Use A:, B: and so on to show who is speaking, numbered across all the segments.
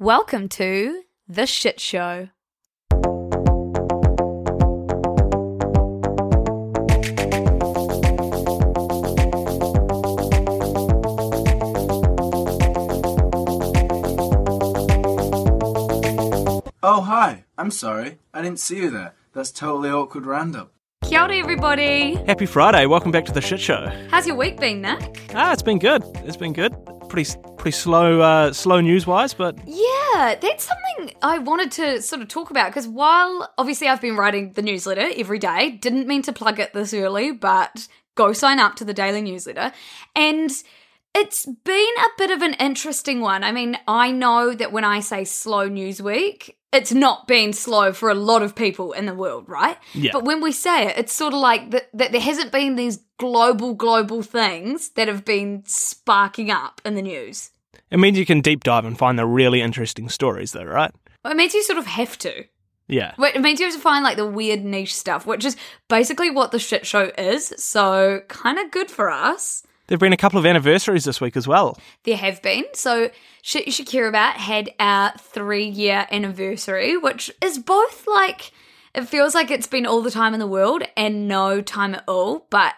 A: Welcome to The Shit Show.
B: Oh, hi. I'm sorry. I didn't see you there. That's totally awkward random.
A: Kia ora, everybody.
C: Happy Friday! Welcome back to the shit show.
A: How's your week been, Nick?
C: Ah, it's been good. It's been good. Pretty pretty slow uh, slow news wise, but
A: Yeah, that's something I wanted to sort of talk about because while obviously I've been writing the newsletter every day, didn't mean to plug it this early, but go sign up to the daily newsletter. And it's been a bit of an interesting one. I mean, I know that when I say slow news week, it's not been slow for a lot of people in the world, right?
C: Yeah.
A: But when we say it, it's sort of like that, that there hasn't been these global, global things that have been sparking up in the news.
C: it means you can deep dive and find the really interesting stories, though, right?
A: Well, it means you sort of have to.
C: Yeah.
A: It means you have to find like the weird niche stuff, which is basically what the shit show is. So kind of good for us.
C: There've been a couple of anniversaries this week as well.
A: There have been. So shit you should care about had our three year anniversary, which is both like it feels like it's been all the time in the world and no time at all, but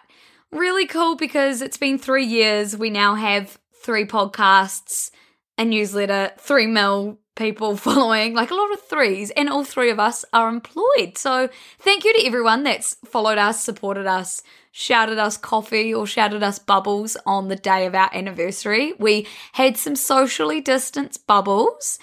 A: really cool because it's been three years. We now have three podcasts, a newsletter, three mil people following, like a lot of threes, and all three of us are employed. So thank you to everyone that's followed us, supported us, shouted us coffee or shouted us bubbles on the day of our anniversary. We had some socially distanced bubbles.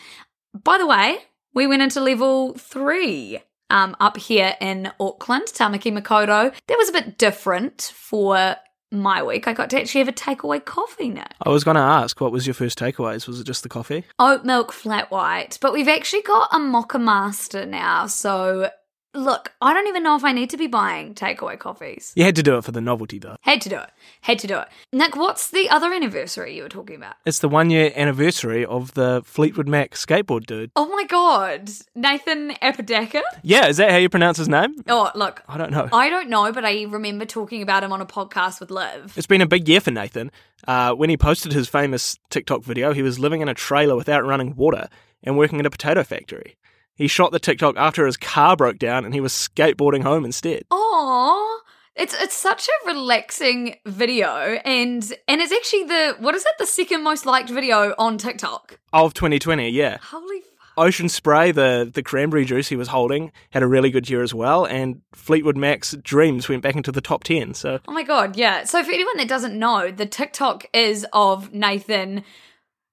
A: By the way, we went into level three um, up here in Auckland, Tamaki Makaurau. That was a bit different for my week. I got to actually have a takeaway coffee now.
C: I was going to ask, what was your first takeaways? Was it just the coffee?
A: Oat milk flat white, but we've actually got a Moccamaster now. So look, I don't even know if I need to be buying takeaway coffees.
C: You had to do it for the novelty, though.
A: Had to do it. Had to do it. Nick, what's the other anniversary you were talking about?
C: It's the one year anniversary of the Fleetwood Mac skateboard dude.
A: Oh my god, Nathan Apodaca?
C: Yeah, is that how you pronounce his name?
A: Oh, look,
C: I don't know.
A: I don't know, but I remember talking about him on a podcast with Liv.
C: It's been a big year for Nathan. Uh, when he posted his famous TikTok video, he was living in a trailer without running water and working at a potato factory. He shot the TikTok after his car broke down and he was skateboarding home instead.
A: Aww. It's it's such a relaxing video and and it's actually the what is it the second most liked video on TikTok.
C: Of 2020, yeah.
A: Holy fuck.
C: Ocean Spray, the, the cranberry juice he was holding, had a really good year as well, and Fleetwood Mac's Dreams went back into the top 10. So,
A: Oh my god, yeah. So for anyone that doesn't know, the TikTok is of Nathan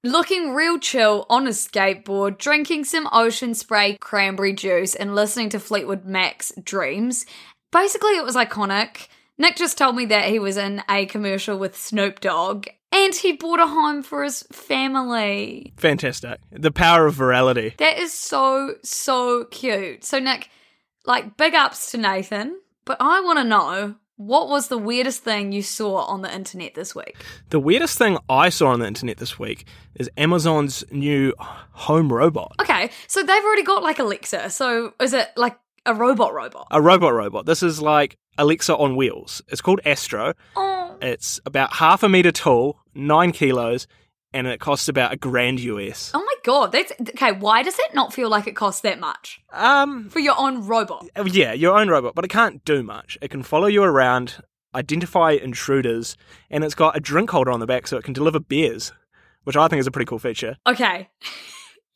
A: looking real chill on a skateboard, drinking some ocean spray cranberry juice, and listening to Fleetwood Mac's Dreams. Basically, it was iconic. Nick just told me that he was in a commercial with Snoop Dogg and he bought a home for his family.
C: fantastic. The power of virality.
A: That is so, so cute. So, Nick, like, big ups to Nathan, but I want to know what was the weirdest thing you saw on the internet this week?
C: The weirdest thing I saw on the internet this week is Amazon's new home robot.
A: Okay, so they've already got like Alexa. So, is it like a robot robot?
C: A robot robot. This is like Alexa on wheels. It's called Astro.
A: Oh,
C: It's about half a meter tall, nine kilos, and it costs about a grand US.
A: oh my god, that's okay. Why does it not feel like it costs that much
C: Um,
A: for your own robot?
C: yeah, your own robot, but it can't do much. It can follow you around, identify intruders, and it's got a drink holder on the back so it can deliver beers, which I think is a pretty cool feature.
A: Okay.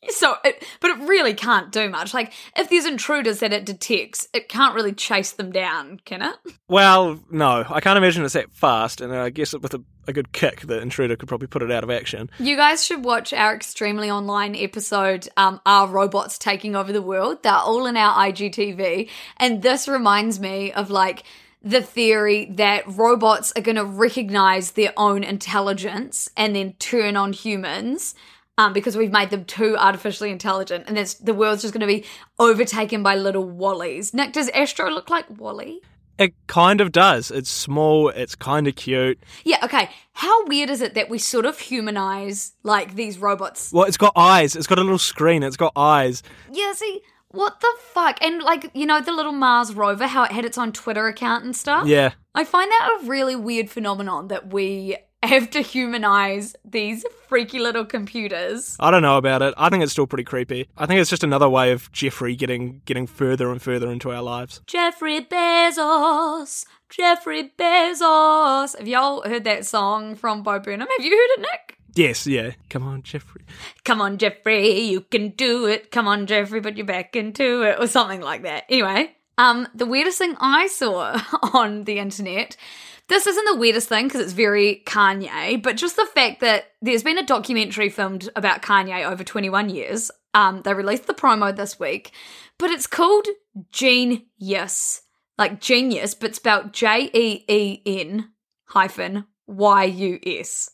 A: So, it, but it really can't do much. Like, if there's intruders that it detects, it can't really chase them down, can it?
C: Well, no, I can't imagine it's that fast, and I guess with a, a good kick, that intruder could probably put it out of action.
A: You guys should watch our extremely online episode, um, Robots Taking Over the World? They're all in our IGTV. And this reminds me of like the theory that robots are going to recognize their own intelligence and then turn on humans um, because we've made them too artificially intelligent and that's, the world's just going to be overtaken by little WALL-Es. Nick, does Astro look like WALL-E?
C: It kind of does. It's small. It's kind of cute.
A: Yeah, okay. How weird is it that we sort of humanize like these robots?
C: Well, it's got eyes. It's got a little screen. It's got eyes.
A: Yeah, see, what the fuck? And like, you know, the little Mars rover, how it had its own Twitter account and stuff?
C: Yeah.
A: I find that a really weird phenomenon that we have to humanize these freaky little computers.
C: I don't know about it. I think it's still pretty creepy. I think it's just another way of Jeffrey getting getting further and further into our lives.
A: Jeffrey Bezos, Jeffrey Bezos. Have y'all heard that song from Bo Burnham? Have you heard it, Nick?
C: Yes, yeah. Come on, Jeffrey.
A: Come on, Jeffrey, you can do it. Come on, Jeffrey, put your back into it, or something like that. Anyway, um, the weirdest thing I saw on the internet. This isn't the weirdest thing because it's very Kanye, but just the fact that there's been a documentary filmed about Kanye over 21 years. Um, they released the promo this week, but it's called Genius, like genius, but spelled J E E N hyphen Y U S.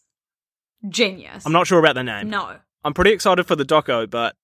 A: Genius.
C: I'm not sure about the name.
A: No.
C: I'm pretty excited for the doco, but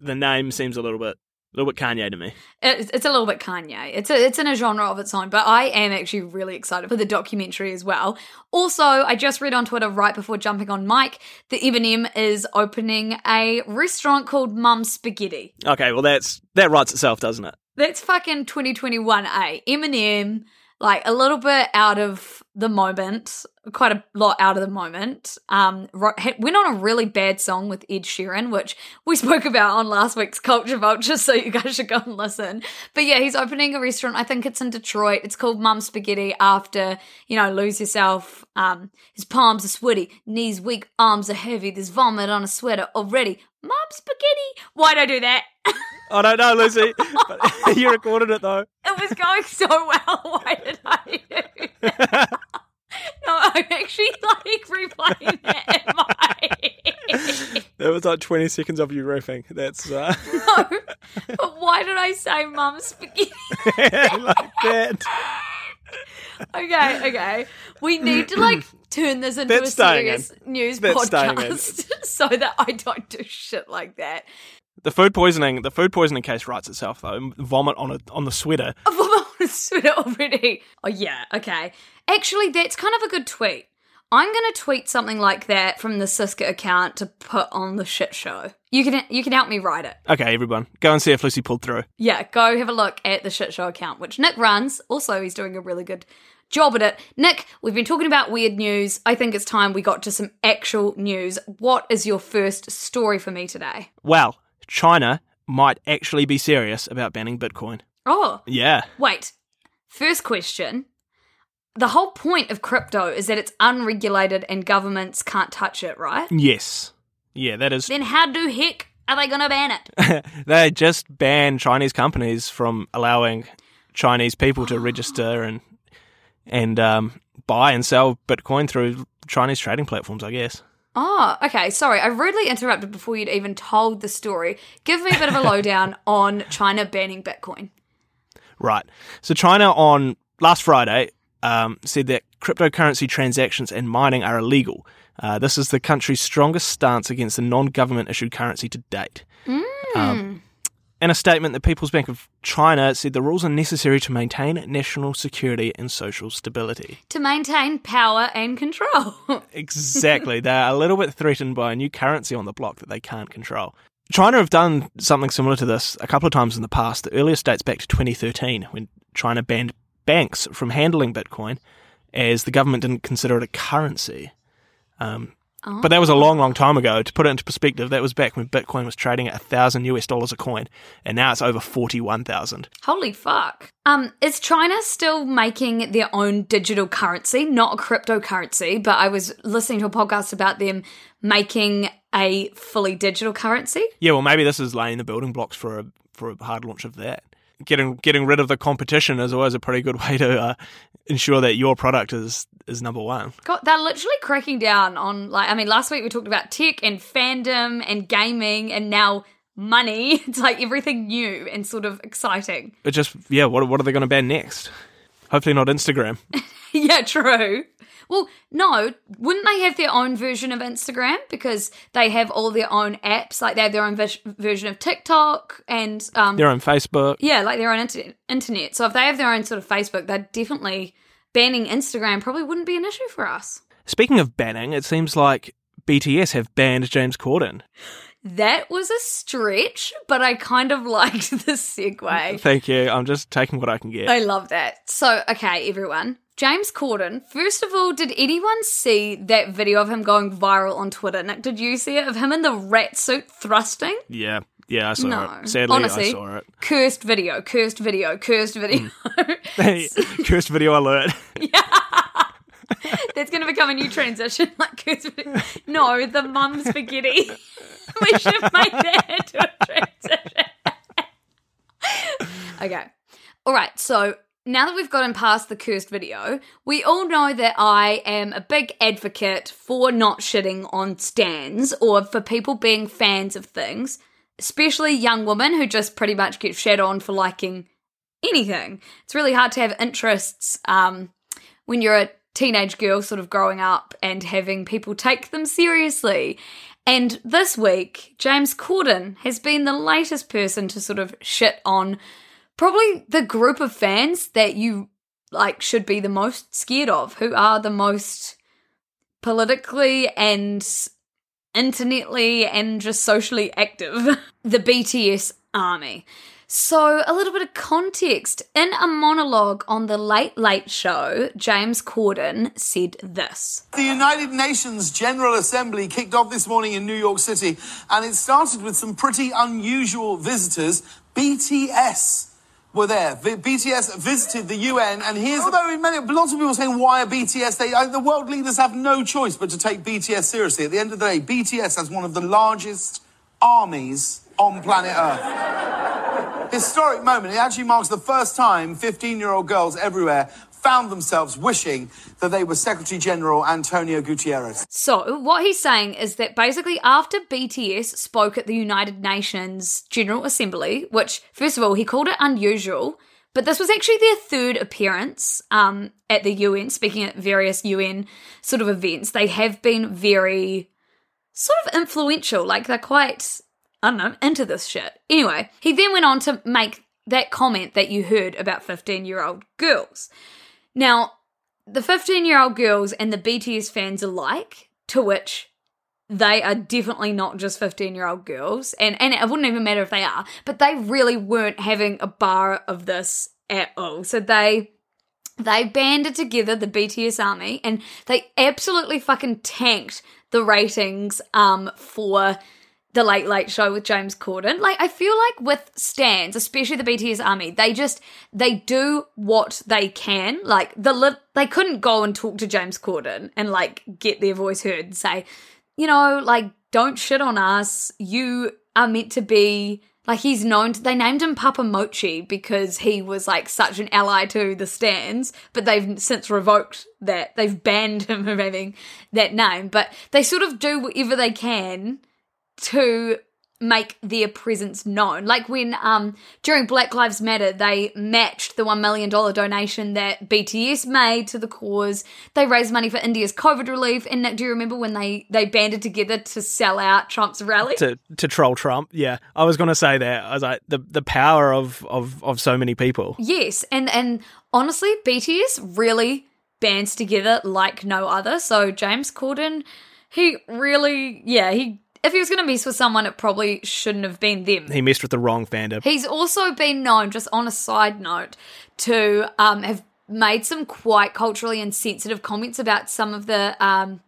C: the name seems a little bit a little bit Kanye to me.
A: It's, it's a little bit Kanye. It's a, it's in a genre of its own, but I am actually really excited for the documentary as well. Also, I just read on Twitter right before jumping on mic that Eminem is opening a restaurant called Mum Spaghetti.
C: Okay, well that's that writes itself, doesn't it?
A: That's fucking 2021A. Eh? Eminem, like a little bit out of the moment, quite a lot out of the moment. Um, went on a really bad song with Ed Sheeran, which we spoke about on last week's Culture Vulture, so you guys should go and listen. But yeah, he's opening a restaurant. I think it's in Detroit. It's called Mum Spaghetti. After you know, lose yourself. Um, his palms are sweaty, knees weak, arms are heavy. There's vomit on a sweater already. Mum Spaghetti. Why'd I do that?
C: I don't know, Lucy. but you recorded it though.
A: It was going so well. Why did I do that? No, I'm actually like replaying it in my head.
C: That was like 20 seconds of you riffing. That's uh,
A: No, but why did I say mum spaghetti?
C: like that.
A: Okay, okay. We need to like turn this into
C: That's
A: a serious news
C: That's in.
A: podcast so that I don't do shit like that.
C: The food poisoning, the food poisoning case writes itself though. Vomit on a on the sweater.
A: I've on a sweater already. Oh yeah, okay. Actually, that's kind of a good tweet. I'm gonna tweet something like that from the Siska account to put on the shit show. You can you can help me write it.
C: Okay, everyone, go and see if Lucy pulled through.
A: Yeah, go have a look at the shit show account, which Nick runs. Also, he's doing a really good job at it. Nick, we've been talking about weird news. I think it's time we got to some actual news. What is your first story for me today?
C: Well, China might actually be serious about banning Bitcoin.
A: Oh,
C: Yeah.
A: wait. First question. The whole point of crypto is that it's unregulated and governments can't touch it, right?
C: Yes. Yeah, that is.
A: Then how do heck are they going to ban it?
C: they just ban Chinese companies from allowing Chinese people to register and and um, buy and sell Bitcoin through Chinese trading platforms. I guess.
A: Oh, okay. Sorry, I rudely interrupted before you'd even told the story. Give me a bit of a lowdown on China banning Bitcoin.
C: Right. So China on last Friday um, said that cryptocurrency transactions and mining are illegal. Uh, this is the country's strongest stance against the non-government issued currency to date. Um, in a statement, the People's Bank of China said the rules are necessary to maintain national security and social stability.
A: To maintain power and control.
C: Exactly. They're a little bit threatened by a new currency on the block that they can't control. China have done something similar to this a couple of times in the past. The earliest dates back to 2013 when China banned banks from handling Bitcoin as the government didn't consider it a currency. Um, But that was a long, long time ago. To put it into perspective, that was back when Bitcoin was trading at a thousand US dollars a coin, and now it's over forty-one thousand.
A: Holy fuck. Um, is China still making their own digital currency, not a cryptocurrency? But I was listening to a podcast about them making a fully digital currency.
C: Yeah, well, maybe this is laying the building blocks for a for a hard launch of that. Getting getting rid of the competition is always a pretty good way to uh, ensure that your product is is number one.
A: God, they're literally cracking down on like I mean, last week we talked about tech and fandom and gaming, and now money. It's like everything new and sort of exciting.
C: It just yeah, what what are they going to ban next? Hopefully not Instagram.
A: yeah, true. Well, no, wouldn't they have their own version of Instagram because they have all their own apps? Like they have their own vis- version of TikTok and um,
C: Their own Facebook.
A: yeah, like their own inter- internet. So if they have their own sort of Facebook, they're definitely banning Instagram. Probably wouldn't be an issue for us.
C: Speaking of banning, it seems like BTS have banned James Corden.
A: That was a stretch, but I kind of liked the segue.
C: Thank you. I'm just taking what I can get.
A: I love that. So, okay, everyone. James Corden, first of all, did anyone see that video of him going viral on Twitter? Nick, did you see it? Of him in the rat suit thrusting?
C: yeah, yeah, I saw
A: No.
C: it. Sadly,
A: Honestly,
C: I saw it.
A: Cursed video, cursed video, cursed mm. video.
C: Hey, cursed video alert. yeah.
A: That's going to become a new transition. Like cursed video. No, the mum spaghetti. we should make that into a transition. okay. All right. So now that we've gotten past the cursed video, we all know that I am a big advocate for not shitting on stans or for people being fans of things, especially young women who just pretty much get shat on for liking anything. It's really hard to have interests um, when you're a teenage girl sort of growing up and having people take them seriously. And this week, James Corden has been the latest person to sort of shit on probably the group of fans that you like should be the most scared of, who are the most politically and internetly and just socially active, the BTS army. So, a little bit of context. In a monologue on The Late Late Show, James Corden said this.
D: The United Nations General Assembly kicked off this morning in New York City, and it started with some pretty unusual visitors. BTS were there. V- BTS visited the UN, and here's although many, lots of people saying why are BTS? They, uh, the world leaders have no choice but to take BTS seriously. At the end of the day, BTS has one of the largest armies on planet Earth. Historic moment. It actually marks the first time 15-year-old girls everywhere found themselves wishing that they were Secretary General Antonio Guterres.
A: So, what he's saying is that basically, after BTS spoke at the United Nations General Assembly, which, first of all, he called it unusual, but this was actually their third appearance um, at the UN, speaking at various UN sort of events. They have been very sort of influential, like they're quite, I don't know, into this shit. Anyway, he then went on to make that comment that you heard about 15 year old girls. Now, the 15 year old girls and the BTS fans alike, to which they are definitely not just 15 year old girls, and, and it wouldn't even matter if they are, but they really weren't having a bar of this at all. So they they banded together the BTS army and they absolutely fucking tanked the ratings um for the Late Late Show with James Corden. Like I feel like with stans, especially the BTS army, they just they do what they can. Like the li- they couldn't go and talk to James Corden and like get their voice heard and say, you know, like don't shit on us. You are meant to be like he's known to, they named him Papa Mochi because he was like such an ally to the stans, but they've since revoked that. They've banned him from having that name. But they sort of do whatever they can to make their presence known. Like when um during Black Lives Matter they matched the 1 million dollar donation that BTS made to the cause. They raised money for India's COVID relief and Nick, do you remember when they they banded together to sell out Trump's rally?
C: to to troll Trump. Yeah, I was going to say that. I was like the the power of of of so many people.
A: Yes, and and honestly, BTS really bands together like no other. So James Corden, he really, yeah, he if he was going to mess with someone, it probably shouldn't have been them.
C: He messed with the wrong fandom.
A: He's also been known, just on a side note, to um, have made some quite culturally insensitive comments about some of the. Um,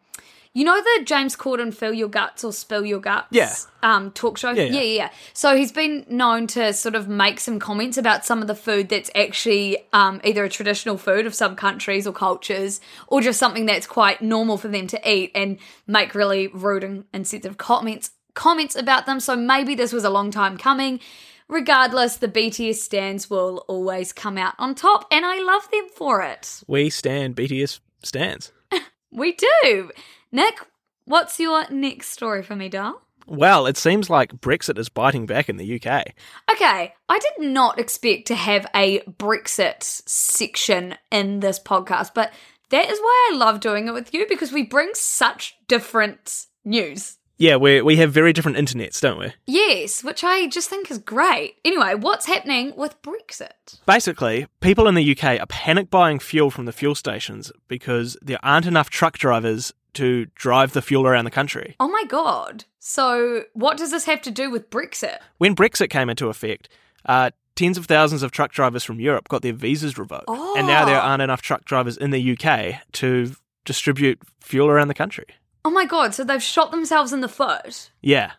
A: you know the James Corden "Fill Your Guts" or "Spill Your Guts"
C: Yeah.
A: um, talk show.
C: Yeah, yeah.
A: yeah, yeah. So he's been known to sort of make some comments about some of the food that's actually um, either a traditional food of some countries or cultures, or just something that's quite normal for them to eat, and make really rude and insensitive comments comments about them. So maybe this was a long time coming. Regardless, the BTS stans will always come out on top, and I love them for it.
C: We stan BTS stans.
A: We do. Nick, what's your next story for me, doll?
C: Well, it seems like Brexit is biting back in the UK.
A: Okay, I did not expect to have a Brexit section in this podcast, but that is why I love doing it with you because we bring such different news.
C: Yeah, we we have very different internets, don't we?
A: Yes, which I just think is great. Anyway, what's happening with Brexit?
C: Basically, people in the UK are panic buying fuel from the fuel stations because there aren't enough truck drivers to drive the fuel around the country.
A: Oh my god. So, what does this have to do with Brexit?
C: When Brexit came into effect, uh, tens of thousands of truck drivers from Europe got their visas revoked. And now there
A: Oh.
C: aren't enough truck drivers in the UK to distribute fuel around the country.
A: Oh my god, so they've shot themselves in the foot
C: Yeah.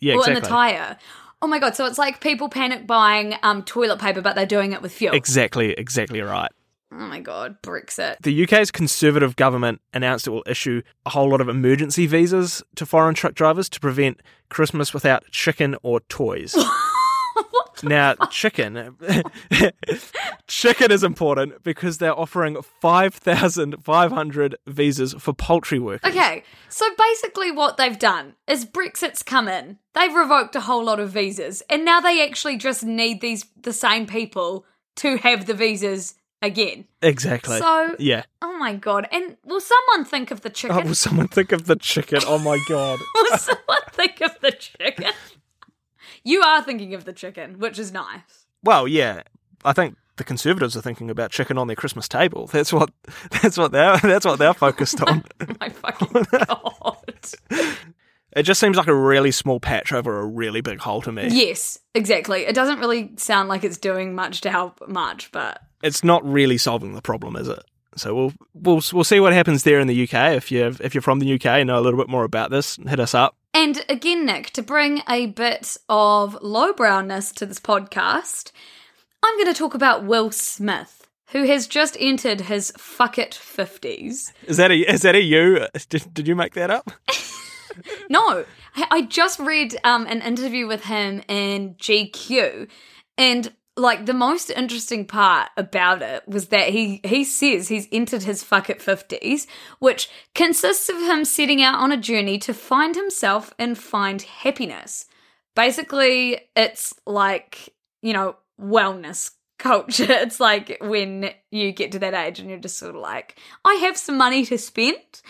C: Yeah,
A: or
C: exactly.
A: in the tire. Oh my god, so it's like people panic buying um toilet paper but they're doing it with fuel.
C: Exactly, exactly right.
A: Oh my god, Brexit.
C: The UK's Conservative government announced it will issue a whole lot of emergency visas to foreign truck drivers to prevent Christmas without chicken or toys. now, chicken chicken is important because they're offering 5,500 visas for poultry workers.
A: Okay, so basically what they've done is Brexit's come in. They've revoked a whole lot of visas, and now they actually just need these the same people to have the visas again.
C: Exactly.
A: So-
C: yeah.
A: Oh my god! And will someone think of the chicken?
C: Oh,
A: chicken?
C: will someone think of the chicken? Oh my god.
A: will someone think of the chicken? You are thinking of the chicken, which is nice.
C: Well, yeah. I think the Conservatives are thinking about chicken on their Christmas table. That's what that's what they're that's what they're focused on.
A: Oh my fucking god.
C: It just seems like a really small patch over a really big hole to me.
A: yes, exactly. It doesn't really sound like it's doing much to help much, but
C: It's not really solving the problem, is it? So we'll we'll we'll see what happens there in the UK. If you if you're from the UK and know a little bit more about this, hit us up.
A: And again, Nick, to bring a bit of lowbrowness to this podcast, I'm going to talk about Will Smith, who has just entered his fuck it 50s.
C: Is that a is that a you? Did, did you make that up?
A: No, I I just read um, an interview with him in GQ, and like the most interesting part about it was that he he says he's entered his fuck it 50s, which consists of him setting out on a journey to find himself and find happiness. Basically, it's like, you know, wellness culture. It's like when you get to that age and you're just sort of like, I have some money to spend.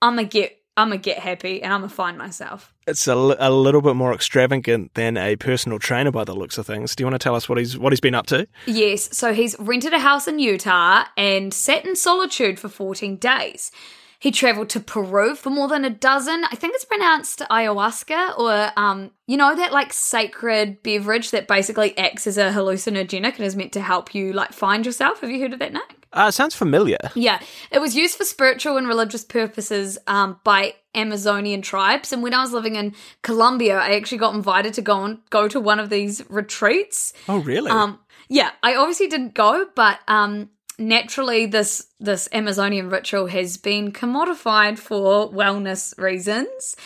A: I'm gonna get I'm gonna get happy and I'm gonna find myself.
C: It's a, little bit more extravagant than a personal trainer by the looks of things. Do you want to tell us what he's what he's been up to?
A: Yes, so he's rented a house in Utah and sat in solitude for 14 days. He traveled to Peru for more than a dozen. I think it's pronounced ayahuasca or um you know that like sacred beverage that basically acts as a hallucinogenic and is meant to help you like find yourself. Have you heard of that, Nick?
C: Uh, it sounds familiar.
A: Yeah, it was used for spiritual and religious purposes um, by Amazonian tribes. And when I was living in Colombia, I actually got invited to go on go to one of these retreats.
C: Oh, really?
A: Um, yeah, I obviously didn't go, but um, naturally, this this Amazonian ritual has been commodified for wellness reasons.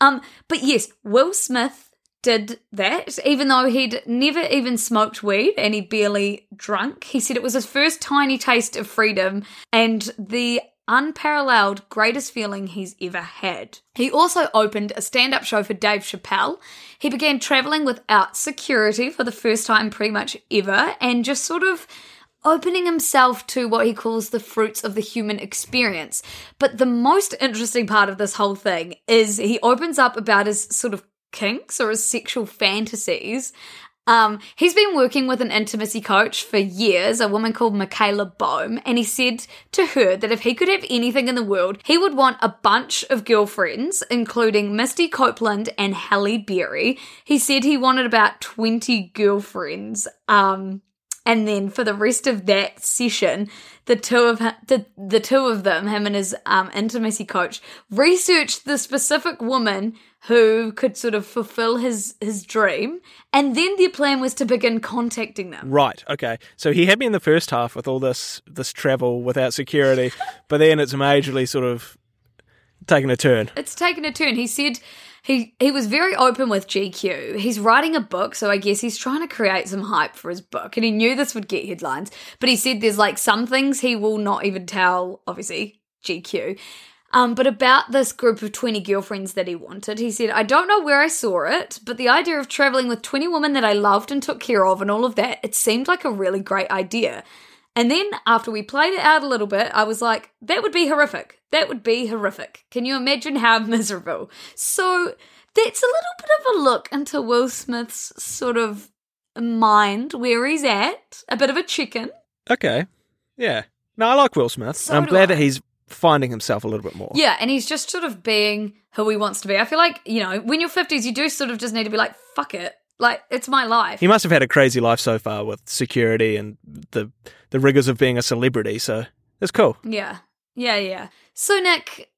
A: Um, but yes, Will Smith did that, even though he'd never even smoked weed and he barely drunk. He said it was his first tiny taste of freedom and the unparalleled greatest feeling he's ever had. He also opened a stand up show for Dave Chappelle. He began traveling without security for the first time pretty much ever and just sort of opening himself to what he calls the fruits of the human experience. But the most interesting part of this whole thing is he opens up about his sort of kinks or his sexual fantasies. Um, he's been working with an intimacy coach for years, a woman called Michaela Boehm, and he said to her that if he could have anything in the world, he would want a bunch of girlfriends, including Misty Copeland and Halle Berry. He said he wanted about 20 girlfriends. Um, and then for the rest of that session, the two of the, the two of them, him and his um, intimacy coach, researched the specific woman who could sort of fulfill his his dream, and then their plan was to begin contacting them.
C: Right. Okay. So he had me in the first half with all this this travel without security, but then it's majorly sort of taking a turn.
A: It's taken a turn. He said he he was very open with GQ. He's writing a book, so I guess he's trying to create some hype for his book, and he knew this would get headlines. But he said there's like some things he will not even tell, obviously GQ. Um, but about this group of 20 girlfriends that he wanted, he said, I don't know where I saw it, but the idea of traveling with 20 women that I loved and took care of and all of that, it seemed like a really great idea. And then after we played it out a little bit, I was like, that would be horrific. That would be horrific. Can you imagine how miserable? So that's a little bit of a look into Will Smith's sort of mind, where he's at, a bit of a chicken.
C: Okay. Yeah. No, I like Will Smith.
A: So
C: I'm glad
A: I.
C: that he's finding himself a little bit more.
A: Yeah, and he's just sort of being who he wants to be. I feel like, you know, when you're 50s, you do sort of just need to be like, fuck it. Like, it's my life.
C: He must have had a crazy life so far with security and the the rigors of being a celebrity, so it's cool.
A: Yeah. Yeah, yeah. So, Nick,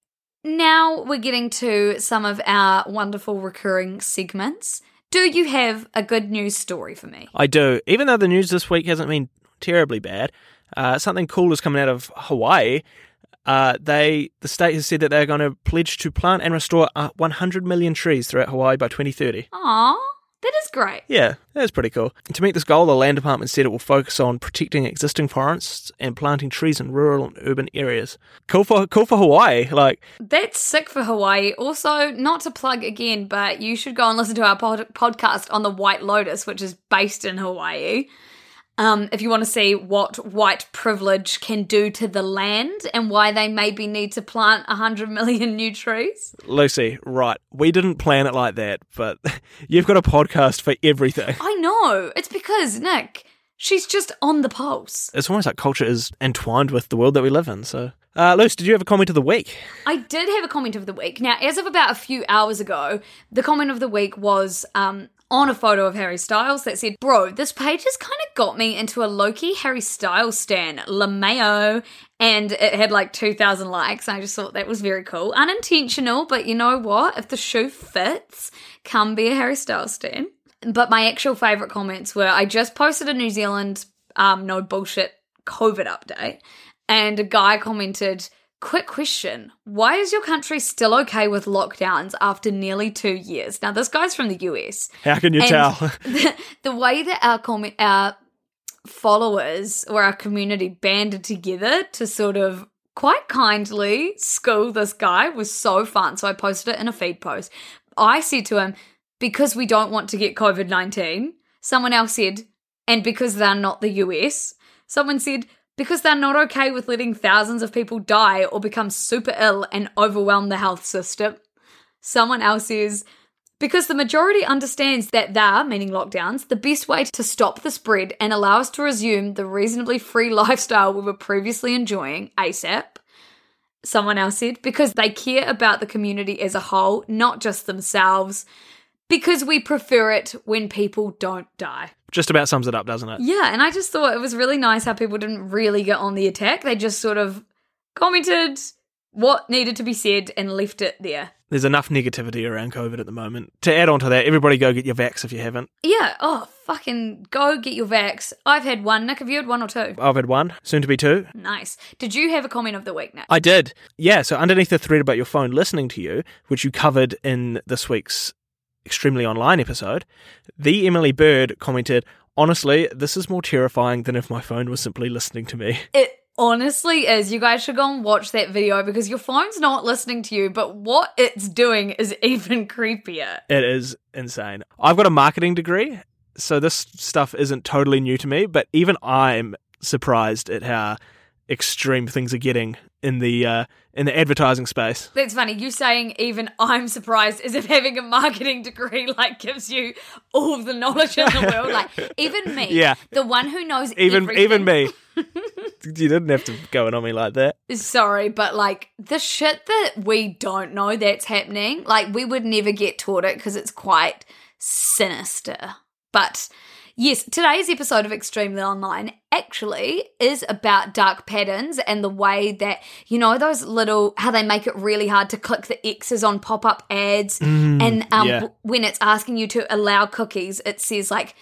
A: now we're getting to some of our wonderful recurring segments. Do you have a good news story for me?
C: I do. Even though the news this week hasn't been terribly bad, uh, something cool is coming out of Hawaii. Uh, they the state has said that they're going to pledge to plant and restore uh, 100 million trees throughout Hawaii by 2030.
A: Aw, that is great.
C: Yeah, that's pretty cool. To meet this goal, the land department said it will focus on protecting existing forests and planting trees in rural and urban areas. Cool for cool for Hawaii. Like,
A: That's sick for Hawaii. Also, not to plug again, but you should go and listen to our pod- podcast on the White Lotus, which is based in Hawaii. Um, if you want to see what white privilege can do to the land and why they maybe need to plant 100 million new trees.
C: Lucy, right? We didn't plan it like that, but you've got a podcast for everything.
A: I know. It's because, Nick, she's just on the pulse.
C: It's almost like culture is entwined with the world that we live in. So, uh, Luce, did you have a comment of the week?
A: I did have a comment of the week. Now, as of about a few hours ago, the comment of the week was um, on a photo of Harry Styles that said, Bro, this page has kind of got me into a Loki Harry Styles stan, LeMayo, and it had like 2,000 likes. I just thought that was very cool. Unintentional, but you know what? If the shoe fits, come be a Harry Styles stan. But my actual favourite comments were I just posted a New Zealand um, no bullshit COVID update, and a guy commented, Quick question. Why is your country still okay with lockdowns after nearly two years? Now, this guy's from the US.
C: How can you tell?
A: the, the way that our comment, our followers or our community banded together to sort of quite kindly school this guy was so fun. So I posted it in a feed post. I said to him, because we don't want to get COVID 19. Someone else said, and because they're not the US. Someone said, because they're not okay with letting thousands of people die or become super ill and overwhelm the health system. Someone else says, because the majority understands that they're, meaning lockdowns, the best way to stop the spread and allow us to resume the reasonably free lifestyle we were previously enjoying ASAP. Someone else said, because they care about the community as a whole, not just themselves, because we prefer it when people don't die.
C: Just about sums it up, doesn't it?
A: Yeah, and I just thought it was really nice how people didn't really get on the attack. They just sort of commented what needed to be said and left it there.
C: There's enough negativity around COVID at the moment. To add on to that, everybody go get your vax if you haven't.
A: Yeah, oh, fucking go get your vax. I've had one. Nick, have you had one or two?
C: I've had one, soon to be two.
A: Nice. Did you have a comment of the week, Nick?
C: I did. Yeah, so underneath the thread about your phone listening to you, which you covered in this week's Extremely Online episode, the Emily Bird commented, Honestly, this is more terrifying than if my phone was simply listening to me.
A: It honestly is. You guys should go and watch that video because your phone's not listening to you, but what it's doing is even creepier.
C: It is insane. I've got a marketing degree, so this stuff isn't totally new to me, but even I'm surprised at how extreme things are getting in the uh, in the advertising space.
A: That's funny. You saying even I'm surprised as if having a marketing degree like gives you all of the knowledge in the world. Like even me,
C: Yeah.
A: the one who knows
C: Even
A: everything.
C: even me. you didn't have to go in on me like that.
A: Sorry, but like the shit that we don't know that's happening, like we would never get taught it because it's quite sinister. But yes, today's episode of Extremely Online actually is about dark patterns and the way that, you know, those little, how they make it really hard to click the X's on pop up ads. and um,
C: yeah.
A: when it's asking you to allow cookies, it says like,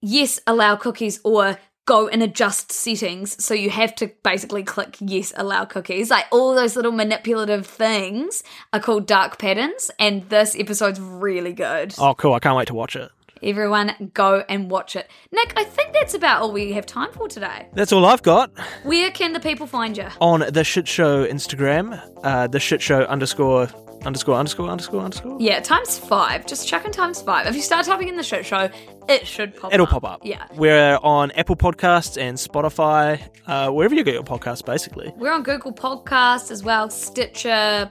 A: yes, allow cookies or go and adjust settings. So you have to basically click yes, allow cookies. Like all those little manipulative things are called dark patterns. And this episode's really good.
C: Oh, cool! I can't wait to watch it.
A: Everyone, go and watch it. Nick, I think that's about all we have time for today.
C: That's all I've got
A: Where can the people find you?
C: on the shit show Instagram. Uh, the shit show underscore underscore underscore underscore underscore.
A: Yeah, times five. Just chuck in times five. If you start typing in the shit show, it should pop up.
C: It'll
A: up.
C: pop up.
A: Yeah.
C: We're on Apple Podcasts and Spotify, uh, wherever you get your podcasts, basically.
A: We're on Google Podcasts as well, Stitcher,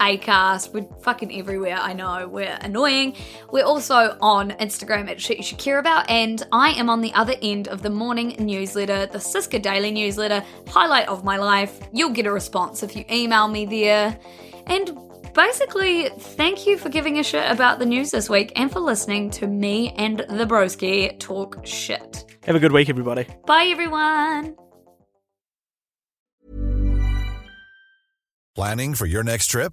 A: Acast. We're fucking everywhere. I know we're annoying. We're also on Instagram at shit you should care about, and I am on the other end of the morning newsletter, the Siska Daily newsletter, highlight of my life. You'll get a response if you email me there, and. Basically, thank you for giving a shit about the news this week and for listening to me and the broski talk shit.
C: Have a good week, everybody.
A: Bye, everyone.
E: Planning for your next trip?